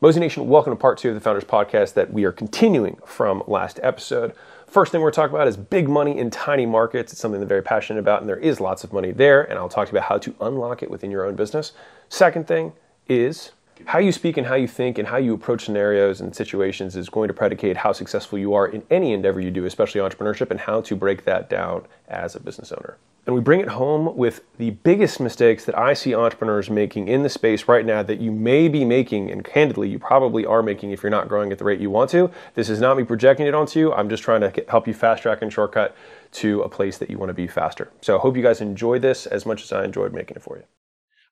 Mozination, welcome to part two of the Founders Podcast that we are continuing from last episode. First thing we're talking about is big money in tiny markets. It's something I'm very passionate about, and there is lots of money there, and I'll talk to you about how to unlock it within your own business. Second thing is how you speak and how you think and how you approach scenarios and situations is going to predicate how successful you are in any endeavor you do, especially entrepreneurship, and how to break that down as a business owner. And we bring it home with the biggest mistakes that I see entrepreneurs making in the space right now that you may be making, and candidly, you probably are making if you're not growing at the rate you want to. This is not me projecting it onto you. I'm just trying to help you fast track and shortcut to a place that you want to be faster. So I hope you guys enjoy this as much as I enjoyed making it for you.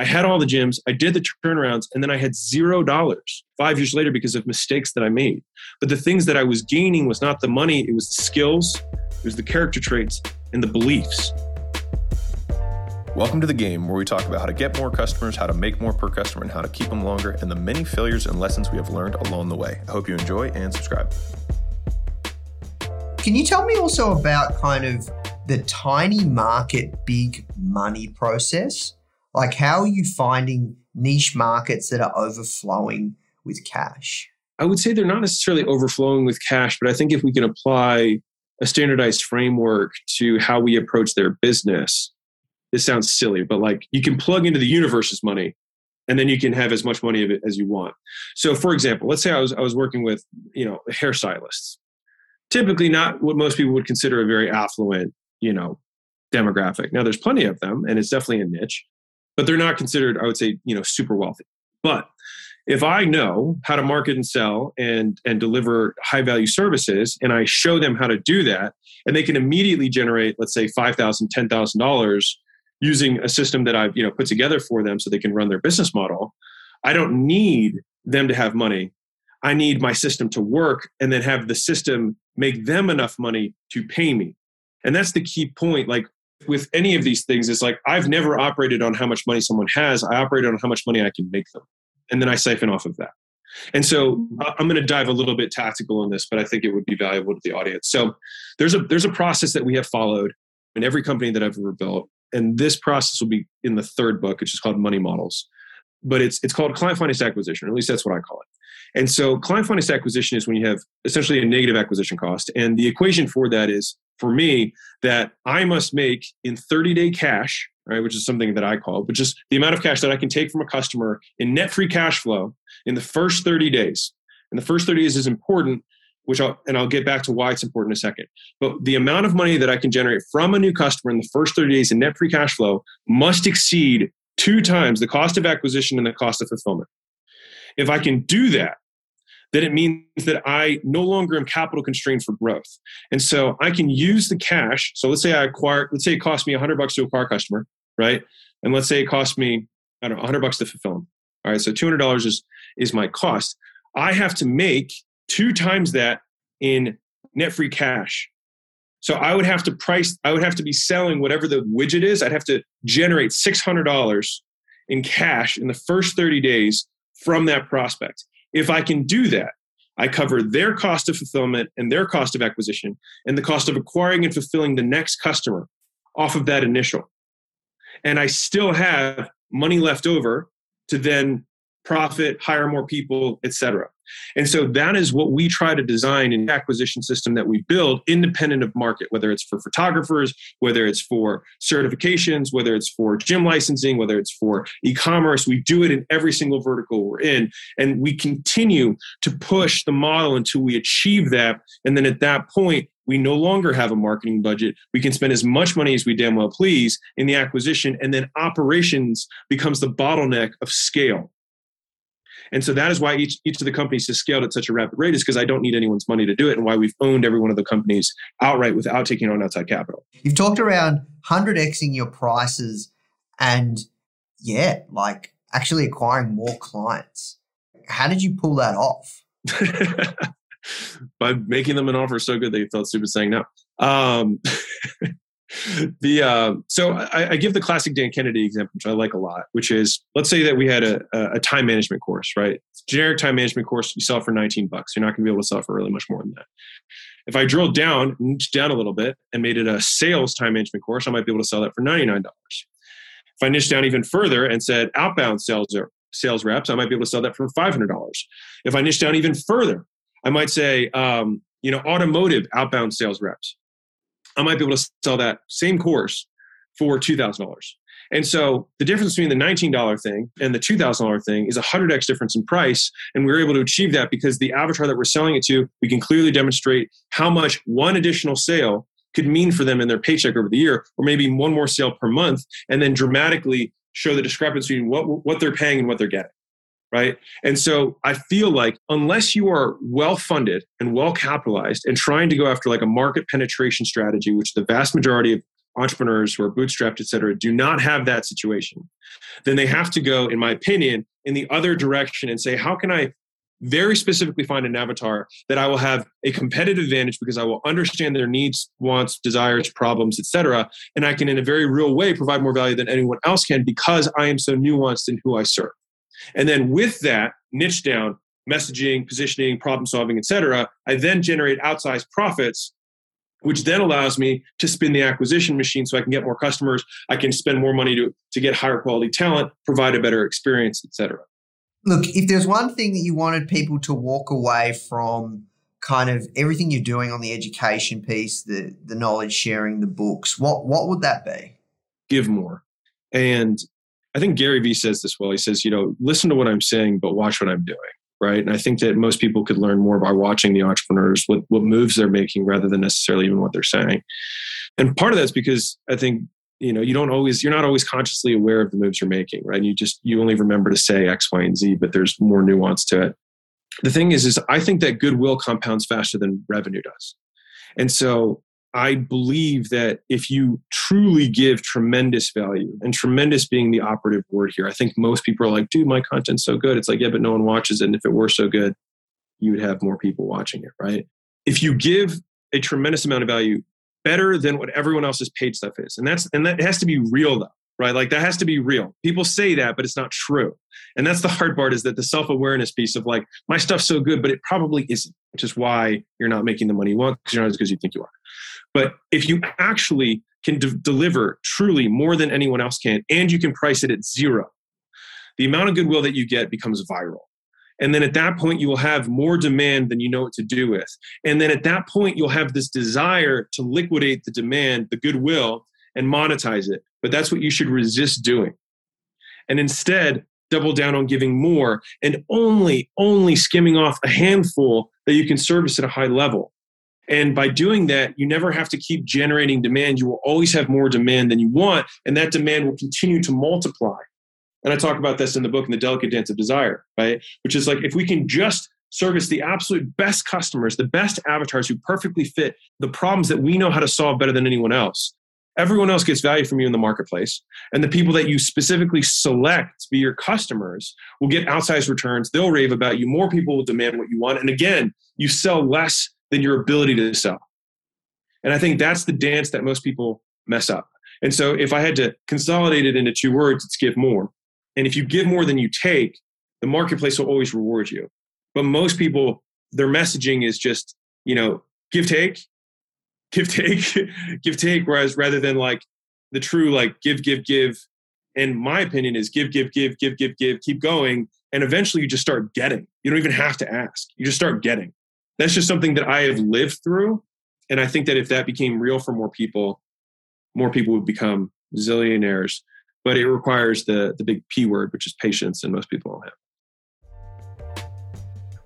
I had all the gyms, I did the turnarounds, and then I had zero dollars five years later because of mistakes that I made. But the things that I was gaining was not the money, it was the skills, it was the character traits, and the beliefs. Welcome to the game where we talk about how to get more customers, how to make more per customer, and how to keep them longer, and the many failures and lessons we have learned along the way. I hope you enjoy and subscribe. Can you tell me also about kind of the tiny market, big money process? Like, how are you finding niche markets that are overflowing with cash? I would say they're not necessarily overflowing with cash, but I think if we can apply a standardized framework to how we approach their business, this sounds silly, but like you can plug into the universe's money and then you can have as much money of it as you want. So for example, let's say I was I was working with, you know, hairstylists. Typically not what most people would consider a very affluent, you know, demographic. Now there's plenty of them and it's definitely a niche, but they're not considered, I would say, you know, super wealthy. But if I know how to market and sell and and deliver high value services and I show them how to do that and they can immediately generate let's say $5,000 $10,000 using a system that I've you know put together for them so they can run their business model. I don't need them to have money. I need my system to work and then have the system make them enough money to pay me. And that's the key point. Like with any of these things, it's like I've never operated on how much money someone has. I operate on how much money I can make them. And then I siphon off of that. And so I'm going to dive a little bit tactical on this, but I think it would be valuable to the audience. So there's a there's a process that we have followed in every company that I've ever built and this process will be in the third book, which is called Money Models. But it's it's called client financed acquisition, or at least that's what I call it. And so client financed acquisition is when you have essentially a negative acquisition cost. And the equation for that is for me that I must make in 30 day cash, right, which is something that I call, but just the amount of cash that I can take from a customer in net free cash flow in the first 30 days. And the first 30 days is important which I'll, and I'll get back to why it's important in a second. But the amount of money that I can generate from a new customer in the first 30 days in net free cash flow must exceed two times the cost of acquisition and the cost of fulfillment. If I can do that, then it means that I no longer am capital constrained for growth. And so I can use the cash. So let's say I acquire, let's say it costs me 100 bucks to acquire a customer, right? And let's say it costs me, I don't know, 100 bucks to fulfill them. All right, so $200 is, is my cost. I have to make two times that in net free cash. So I would have to price, I would have to be selling whatever the widget is. I'd have to generate $600 in cash in the first 30 days from that prospect. If I can do that, I cover their cost of fulfillment and their cost of acquisition and the cost of acquiring and fulfilling the next customer off of that initial. And I still have money left over to then profit, hire more people, etc. And so that is what we try to design in acquisition system that we build independent of market, whether it's for photographers, whether it's for certifications, whether it's for gym licensing, whether it's for e-commerce. We do it in every single vertical we're in. And we continue to push the model until we achieve that. And then at that point, we no longer have a marketing budget. We can spend as much money as we damn well please in the acquisition, and then operations becomes the bottleneck of scale. And so that is why each, each of the companies has scaled at such a rapid rate is because I don't need anyone's money to do it and why we've owned every one of the companies outright without taking on outside capital. You've talked around 100xing your prices and yeah, like actually acquiring more clients. How did you pull that off? By making them an offer so good they felt stupid saying no. Um, the uh, so I, I, give the classic Dan Kennedy example, which I like a lot, which is let's say that we had a, a time management course, right? Generic time management course you sell for 19 bucks. You're not going to be able to sell for really much more than that. If I drilled down, down a little bit, and made it a sales time management course, I might be able to sell that for $99. If I niched down even further and said outbound sales sales reps, I might be able to sell that for $500. If I niche down even further, I might say, um, you know, automotive outbound sales reps. I might be able to sell that same course for $2,000. And so the difference between the $19 thing and the $2,000 thing is a 100x difference in price. And we are able to achieve that because the avatar that we're selling it to, we can clearly demonstrate how much one additional sale could mean for them in their paycheck over the year, or maybe one more sale per month, and then dramatically show the discrepancy between what, what they're paying and what they're getting. Right. And so I feel like unless you are well funded and well capitalized and trying to go after like a market penetration strategy, which the vast majority of entrepreneurs who are bootstrapped, et cetera, do not have that situation, then they have to go, in my opinion, in the other direction and say, how can I very specifically find an avatar that I will have a competitive advantage because I will understand their needs, wants, desires, problems, etc. And I can, in a very real way, provide more value than anyone else can because I am so nuanced in who I serve. And then with that niche down, messaging, positioning, problem solving, etc., I then generate outsized profits which then allows me to spin the acquisition machine so I can get more customers. I can spend more money to, to get higher quality talent, provide a better experience, etc. Look, if there's one thing that you wanted people to walk away from kind of everything you're doing on the education piece, the the knowledge sharing, the books, what what would that be? Give more. And I think Gary Vee says this well. He says, you know, listen to what I'm saying, but watch what I'm doing. Right. And I think that most people could learn more by watching the entrepreneurs, what, what moves they're making rather than necessarily even what they're saying. And part of that's because I think you know you don't always you're not always consciously aware of the moves you're making right you just you only remember to say x y and z but there's more nuance to it the thing is is i think that goodwill compounds faster than revenue does and so i believe that if you truly give tremendous value and tremendous being the operative word here i think most people are like dude my content's so good it's like yeah but no one watches it and if it were so good you would have more people watching it right if you give a tremendous amount of value better than what everyone else's paid stuff is. And that's and that has to be real though, right? Like that has to be real. People say that, but it's not true. And that's the hard part is that the self-awareness piece of like, my stuff's so good, but it probably isn't, which is why you're not making the money you want because you're not as good as you think you are. But if you actually can de- deliver truly more than anyone else can, and you can price it at zero, the amount of goodwill that you get becomes viral. And then at that point, you will have more demand than you know what to do with. And then at that point, you'll have this desire to liquidate the demand, the goodwill, and monetize it. But that's what you should resist doing. And instead, double down on giving more and only, only skimming off a handful that you can service at a high level. And by doing that, you never have to keep generating demand. You will always have more demand than you want, and that demand will continue to multiply. And I talk about this in the book in the delicate dance of desire, right? Which is like if we can just service the absolute best customers, the best avatars who perfectly fit the problems that we know how to solve better than anyone else. Everyone else gets value from you in the marketplace. And the people that you specifically select to be your customers will get outsized returns. They'll rave about you. More people will demand what you want. And again, you sell less than your ability to sell. And I think that's the dance that most people mess up. And so if I had to consolidate it into two words, it's give more. And if you give more than you take, the marketplace will always reward you. But most people, their messaging is just, you know, give take, give take, give take. Whereas rather than like the true like give, give, give. And my opinion is give, give, give, give, give, give, keep going. And eventually you just start getting. You don't even have to ask. You just start getting. That's just something that I have lived through. And I think that if that became real for more people, more people would become zillionaires but it requires the the big P word, which is patience, and most people don't have.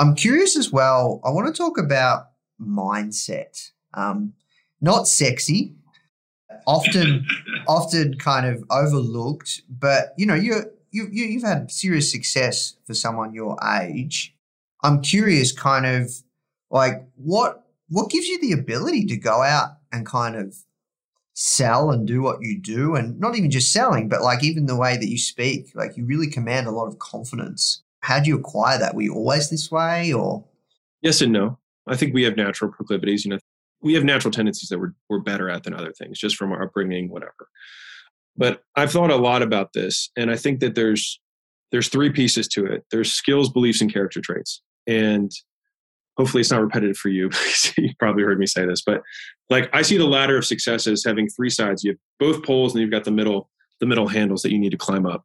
I'm curious as well. I want to talk about mindset. Um, not sexy, often, often kind of overlooked. But you know, you you you've had serious success for someone your age. I'm curious, kind of like what what gives you the ability to go out and kind of sell and do what you do and not even just selling but like even the way that you speak like you really command a lot of confidence how do you acquire that? Were you always this way or? Yes and no. I think we have natural proclivities you know we have natural tendencies that we're, we're better at than other things just from our upbringing whatever. But i've thought a lot about this and i think that there's there's three pieces to it. There's skills beliefs and character traits. And hopefully it's not repetitive for you because you probably heard me say this but like i see the ladder of success as having three sides. You have both poles and you've got the middle the middle handles that you need to climb up.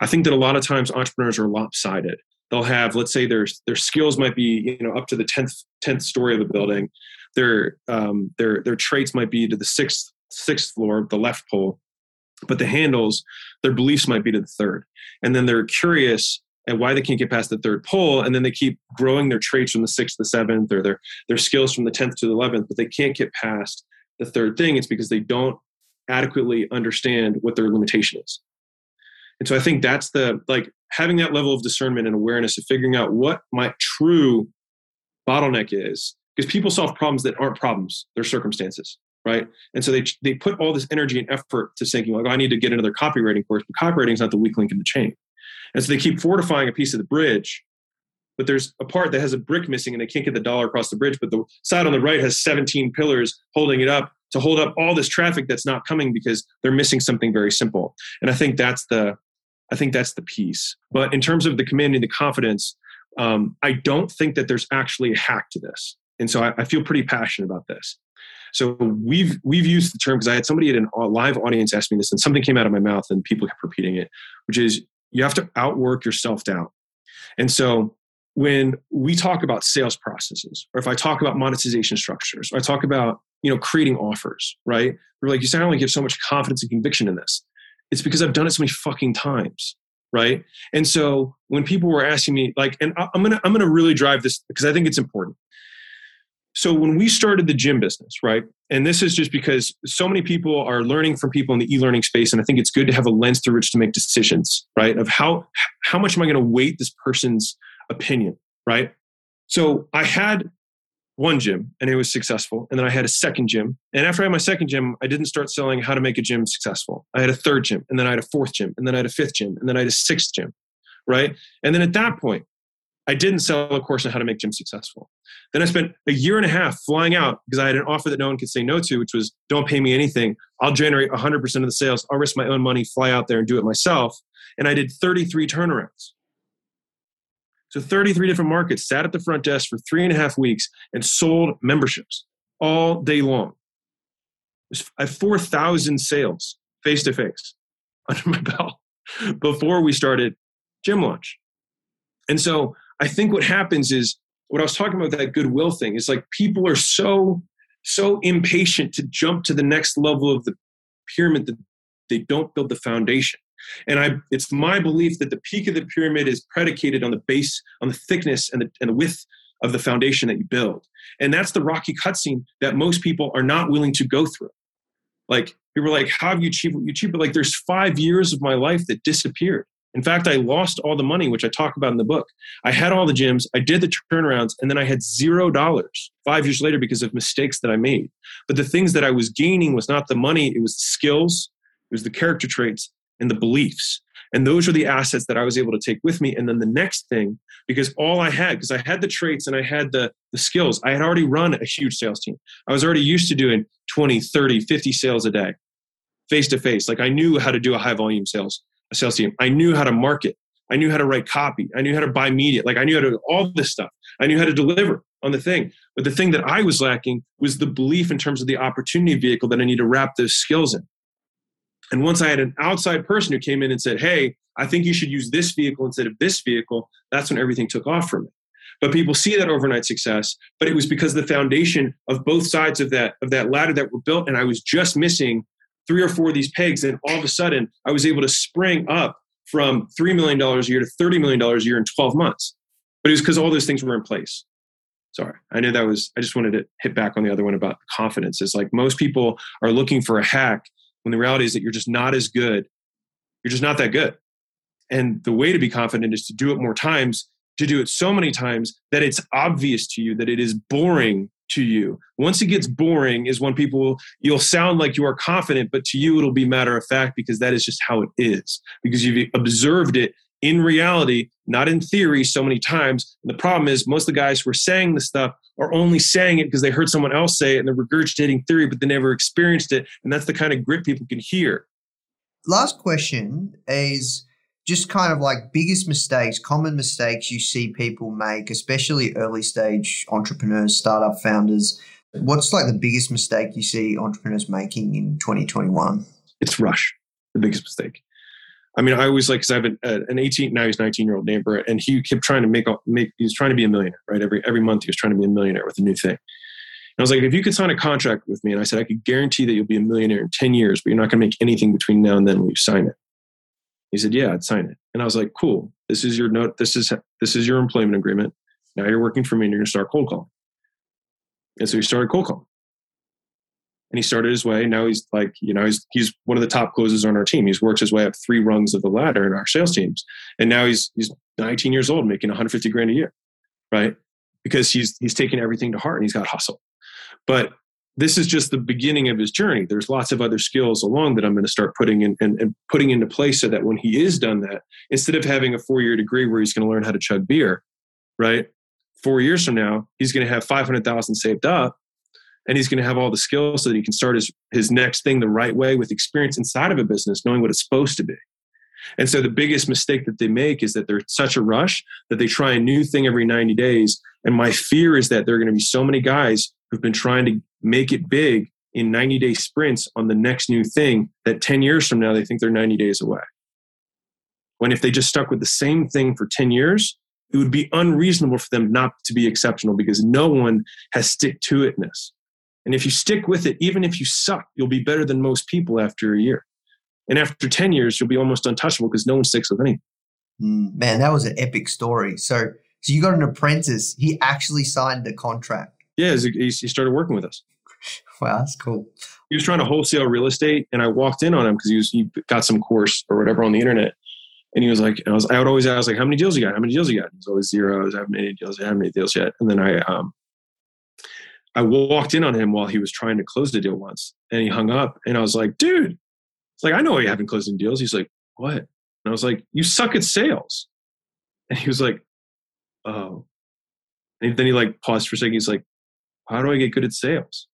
I think that a lot of times entrepreneurs are lopsided. They'll have let's say their their skills might be you know up to the 10th 10th story of the building. Their um, their their traits might be to the sixth sixth floor the left pole but the handles their beliefs might be to the third. And then they're curious and why they can't get past the third pole and then they keep growing their traits from the sixth to the seventh or their their skills from the 10th to the 11th but they can't get past the third thing. It's because they don't adequately understand what their limitation is. And so i think that's the like having that level of discernment and awareness of figuring out what my true bottleneck is because people solve problems that aren't problems they're circumstances right? And so they they put all this energy and effort to thinking like oh, i need to get another copywriting course but copywriting is not the weak link in the chain. And so they keep fortifying a piece of the bridge, but there's a part that has a brick missing and they can't get the dollar across the bridge. But the side on the right has 17 pillars holding it up to hold up all this traffic that's not coming because they're missing something very simple. And I think that's the I think that's the piece. But in terms of the command and the confidence, um, I don't think that there's actually a hack to this. And so I, I feel pretty passionate about this. So we've we've used the term because I had somebody at a live audience ask me this, and something came out of my mouth, and people kept repeating it, which is you have to outwork your self doubt. And so when we talk about sales processes, or if I talk about monetization structures, or I talk about you know creating offers, right? We're like, you sound like you have so much confidence and conviction in this. It's because I've done it so many fucking times, right? And so when people were asking me, like, and I'm gonna I'm gonna really drive this because I think it's important. So when we started the gym business, right? And this is just because so many people are learning from people in the e-learning space, and I think it's good to have a lens through which to make decisions, right? Of how how much am I going to weight this person's opinion, right? So I had one gym and it was successful. And then I had a second gym. And after I had my second gym, I didn't start selling how to make a gym successful. I had a third gym, and then I had a fourth gym, and then I had a fifth gym, and then I had a sixth gym, right? And then at that point, I didn't sell a course on how to make gym successful. Then I spent a year and a half flying out because I had an offer that no one could say no to, which was don't pay me anything. I'll generate 100% of the sales. I'll risk my own money, fly out there and do it myself. And I did 33 turnarounds. So 33 different markets, sat at the front desk for three and a half weeks and sold memberships all day long. I have 4,000 sales face to face under my belt before we started Gym Launch. And so I think what happens is what I was talking about that goodwill thing is like people are so so impatient to jump to the next level of the pyramid that they don't build the foundation. And I it's my belief that the peak of the pyramid is predicated on the base, on the thickness and the and the width of the foundation that you build. And that's the rocky cutscene that most people are not willing to go through. Like people are like, how have you achieved what you achieved? But like there's five years of my life that disappeared. In fact, I lost all the money, which I talk about in the book. I had all the gyms, I did the turnarounds, and then I had zero dollars five years later because of mistakes that I made. But the things that I was gaining was not the money, it was the skills, it was the character traits, and the beliefs. And those are the assets that I was able to take with me. And then the next thing, because all I had, because I had the traits and I had the, the skills, I had already run a huge sales team. I was already used to doing 20, 30, 50 sales a day, face to face. Like I knew how to do a high volume sales a sales team. I knew how to market. I knew how to write copy. I knew how to buy media. Like I knew how to do all this stuff. I knew how to deliver on the thing. But the thing that I was lacking was the belief in terms of the opportunity vehicle that I need to wrap those skills in. And once I had an outside person who came in and said, Hey, I think you should use this vehicle instead of this vehicle, that's when everything took off for me. But people see that overnight success, but it was because the foundation of both sides of that of that ladder that were built, and I was just missing three or four of these pegs, and all of a sudden I was able to spring up from $3 million a year to $30 million a year in 12 months. But it was because all those things were in place. Sorry, I knew that was, I just wanted to hit back on the other one about confidence. It's like most people are looking for a hack when the reality is that you're just not as good. You're just not that good. And the way to be confident is to do it more times, to do it so many times that it's obvious to you that it is boring to you. Once it gets boring is when people you'll sound like you are confident, but to you it'll be matter of fact because that is just how it is. Because you've observed it in reality, not in theory so many times. And the problem is most of the guys who are saying this stuff are only saying it because they heard someone else say it and they're regurgitating theory, but they never experienced it. And that's the kind of grit people can hear. Last question is just kind of like biggest mistakes, common mistakes you see people make, especially early stage entrepreneurs, startup founders. What's like the biggest mistake you see entrepreneurs making in 2021? It's rush, the biggest mistake. I mean, I always like because I have an, uh, an 18 now he's 19 year old neighbor, and he kept trying to make make he was trying to be a millionaire, right? Every every month he was trying to be a millionaire with a new thing. And I was like, if you could sign a contract with me, and I said I could guarantee that you'll be a millionaire in 10 years, but you're not going to make anything between now and then when you sign it. He said, yeah, I'd sign it. And I was like, cool. This is your note. This is this is your employment agreement. Now you're working for me, and you're going to start cold calling. And so he started cold calling and he started his way. Now he's like, you know, he's he's one of the top closers on our team. He's worked his way up three rungs of the ladder in our sales teams, and now he's he's 19 years old, making 150 grand a year, right? Because he's he's taking everything to heart and he's got hustle. But this is just the beginning of his journey. There's lots of other skills along that I'm going to start putting in and, and putting into place so that when he is done that, instead of having a four year degree where he's going to learn how to chug beer, right? Four years from now, he's going to have 500,000 saved up and he's going to have all the skills so that he can start his, his next thing the right way with experience inside of a business, knowing what it's supposed to be. And so the biggest mistake that they make is that they're such a rush that they try a new thing every 90 days. And my fear is that there are going to be so many guys who've been trying to make it big in 90 day sprints on the next new thing that 10 years from now they think they're 90 days away. When if they just stuck with the same thing for 10 years, it would be unreasonable for them not to be exceptional because no one has stick to itness. And if you stick with it, even if you suck, you'll be better than most people after a year. And after 10 years, you'll be almost untouchable because no one sticks with anything. Mm, man, that was an epic story. So, so you got an apprentice. He actually signed the contract. Yeah, he started working with us. Wow, that's cool. He was trying to wholesale real estate, and I walked in on him because he was he got some course or whatever on the internet, and he was like, I was I would always ask like, how many deals you got? How many deals you got? He was always zero. I haven't made any deals. I haven't made deals yet. And then I um I walked in on him while he was trying to close the deal once and he hung up and I was like, dude, it's like, I know you haven't closed any deals. He's like, what? And I was like, you suck at sales. And he was like, oh. And then he like paused for a second. He's like, how do I get good at sales?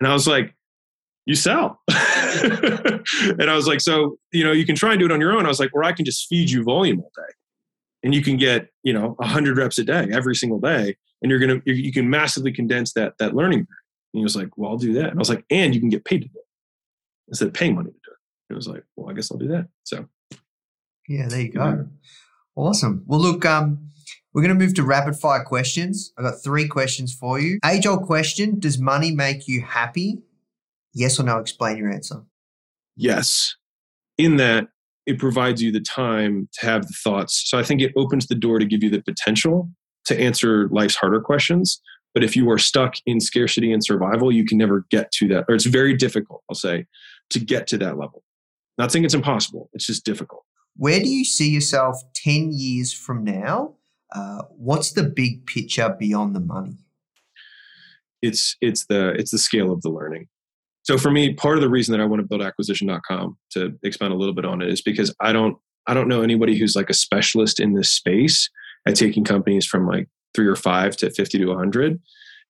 And I was like, you sell. and I was like, so, you know, you can try and do it on your own. I was like, or I can just feed you volume all day. And you can get, you know, 100 reps a day every single day and you're gonna you can massively condense that that learning. And he was like, "Well, I'll do that." And I was like, "And you can get paid to do it instead of paying money to do it." And it was like, "Well, I guess I'll do that." So, yeah, there you go. Yeah. Awesome. Well, look, um, we're going to move to rapid fire questions. I got three questions for you. Age old question: Does money make you happy? Yes or no? Explain your answer. Yes. In that it provides you the time to have the thoughts. So I think it opens the door to give you the potential to answer life's harder questions. But if you are stuck in scarcity and survival, you can never get to that, or it's very difficult, I'll say, to get to that level. Not saying it's impossible, it's just difficult. Where do you see yourself 10 years from now? Uh, what's the big picture beyond the money? It's it's the it's the scale of the learning. So for me, part of the reason that I want to build acquisition.com to expand a little bit on it is because I don't I don't know anybody who's like a specialist in this space at taking companies from like three or five to 50 to 100.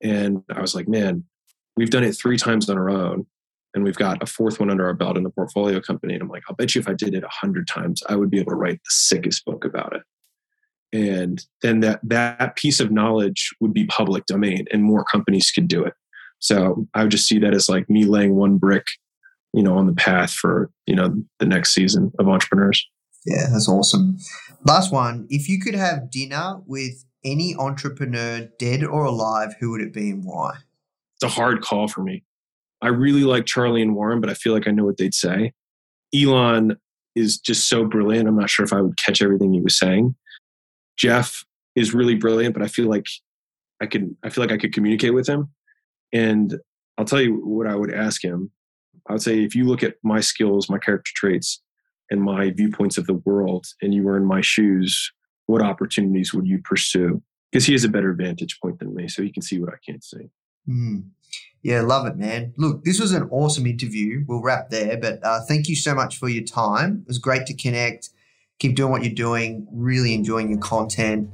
And I was like, man, we've done it three times on our own. And we've got a fourth one under our belt in the portfolio company. And I'm like, I'll bet you if I did it a hundred times, I would be able to write the sickest book about it. And then that that piece of knowledge would be public domain and more companies could do it. So I would just see that as like me laying one brick, you know, on the path for, you know, the next season of entrepreneurs. Yeah, that's awesome. Last one. If you could have dinner with any entrepreneur, dead or alive, who would it be and why? It's a hard call for me. I really like Charlie and Warren, but I feel like I know what they'd say. Elon is just so brilliant. I'm not sure if I would catch everything he was saying. Jeff is really brilliant, but I feel like I could I feel like I could communicate with him. And I'll tell you what I would ask him. I would say, if you look at my skills, my character traits, and my viewpoints of the world, and you were in my shoes, what opportunities would you pursue? Because he has a better vantage point than me, so he can see what I can't see. Mm. Yeah, love it, man. Look, this was an awesome interview. We'll wrap there, but uh, thank you so much for your time. It was great to connect. Keep doing what you're doing. Really enjoying your content.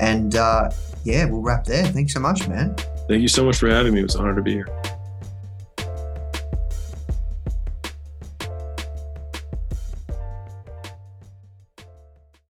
And uh, yeah, we'll wrap there. Thanks so much, man. Thank you so much for having me. It was an honor to be here.